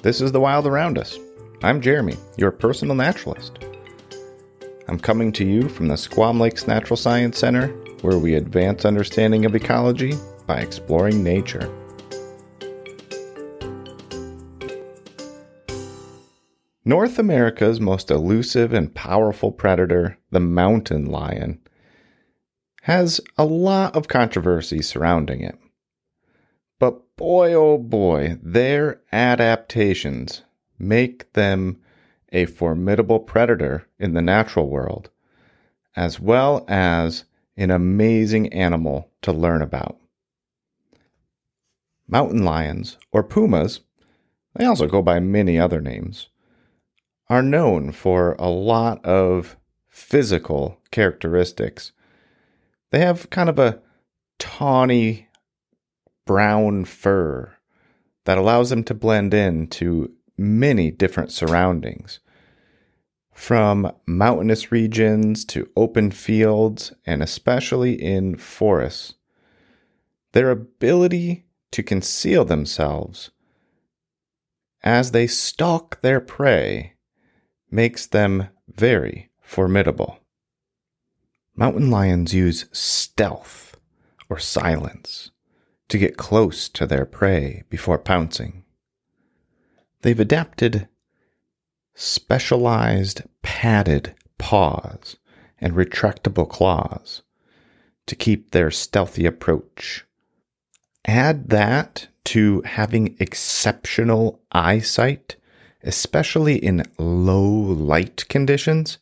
This is The Wild Around Us. I'm Jeremy, your personal naturalist. I'm coming to you from the Squam Lakes Natural Science Center, where we advance understanding of ecology by exploring nature. North America's most elusive and powerful predator, the mountain lion, has a lot of controversy surrounding it. But boy, oh boy, their adaptations make them a formidable predator in the natural world, as well as an amazing animal to learn about. Mountain lions, or pumas, they also go by many other names, are known for a lot of physical characteristics. They have kind of a tawny brown fur that allows them to blend in to many different surroundings. From mountainous regions to open fields, and especially in forests, their ability to conceal themselves as they stalk their prey makes them very formidable. Mountain lions use stealth or silence to get close to their prey before pouncing. They've adapted specialized padded paws and retractable claws to keep their stealthy approach. Add that to having exceptional eyesight especially in low light conditions,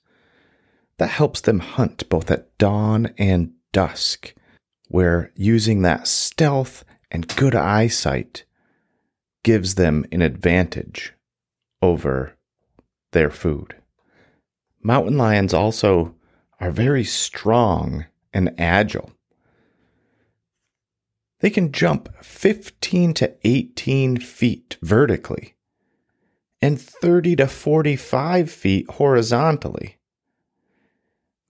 that helps them hunt both at dawn and dusk, where using that stealth and good eyesight gives them an advantage over their food. Mountain lions also are very strong and agile. They can jump 15 to 18 feet vertically and 30 to 45 feet horizontally.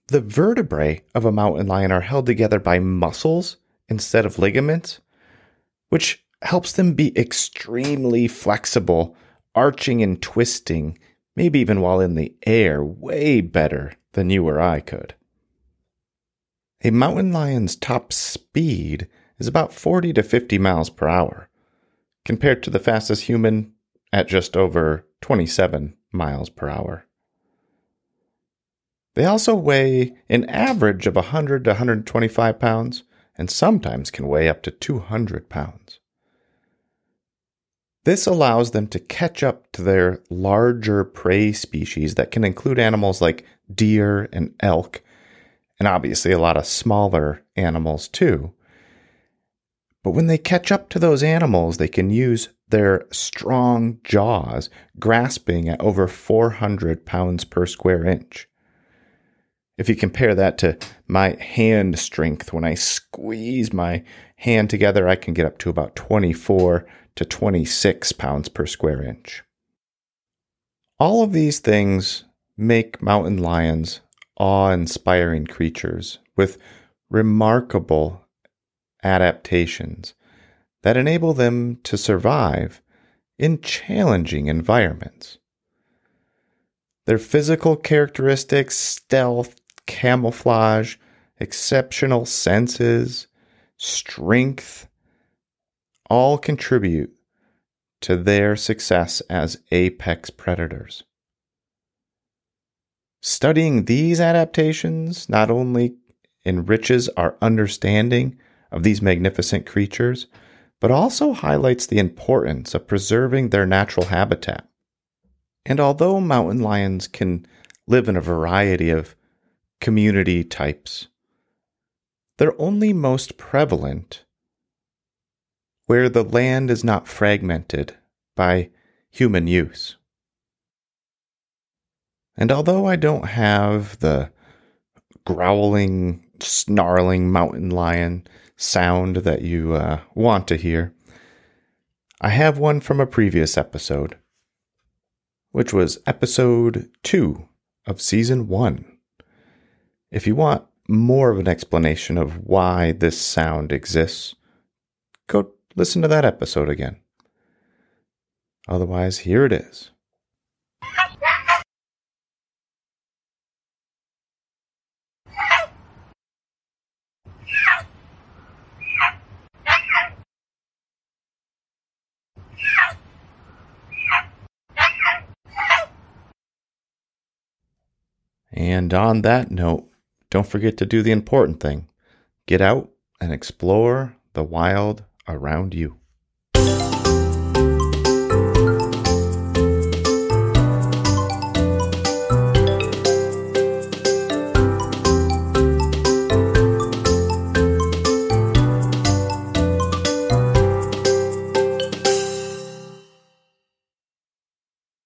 The vertebrae of a mountain lion are held together by muscles instead of ligaments, which helps them be extremely flexible, arching and twisting, maybe even while in the air, way better than you or I could. A mountain lion's top speed is about 40 to 50 miles per hour, compared to the fastest human at just over 27 miles per hour. They also weigh an average of 100 to 125 pounds and sometimes can weigh up to 200 pounds. This allows them to catch up to their larger prey species that can include animals like deer and elk, and obviously a lot of smaller animals too. But when they catch up to those animals, they can use their strong jaws grasping at over 400 pounds per square inch. If you compare that to my hand strength, when I squeeze my hand together, I can get up to about 24 to 26 pounds per square inch. All of these things make mountain lions awe inspiring creatures with remarkable adaptations that enable them to survive in challenging environments. Their physical characteristics, stealth, camouflage, exceptional senses, strength, all contribute to their success as apex predators. Studying these adaptations not only enriches our understanding of these magnificent creatures, but also highlights the importance of preserving their natural habitat. And although mountain lions can live in a variety of community types, they're only most prevalent where the land is not fragmented by human use. And although I don't have the growling, snarling mountain lion sound that you uh, want to hear, I have one from a previous episode, which was episode two of season one. If you want more of an explanation of why this sound exists, go listen to that episode again. Otherwise, here it is. And on that note, don't forget to do the important thing get out and explore the wild around you.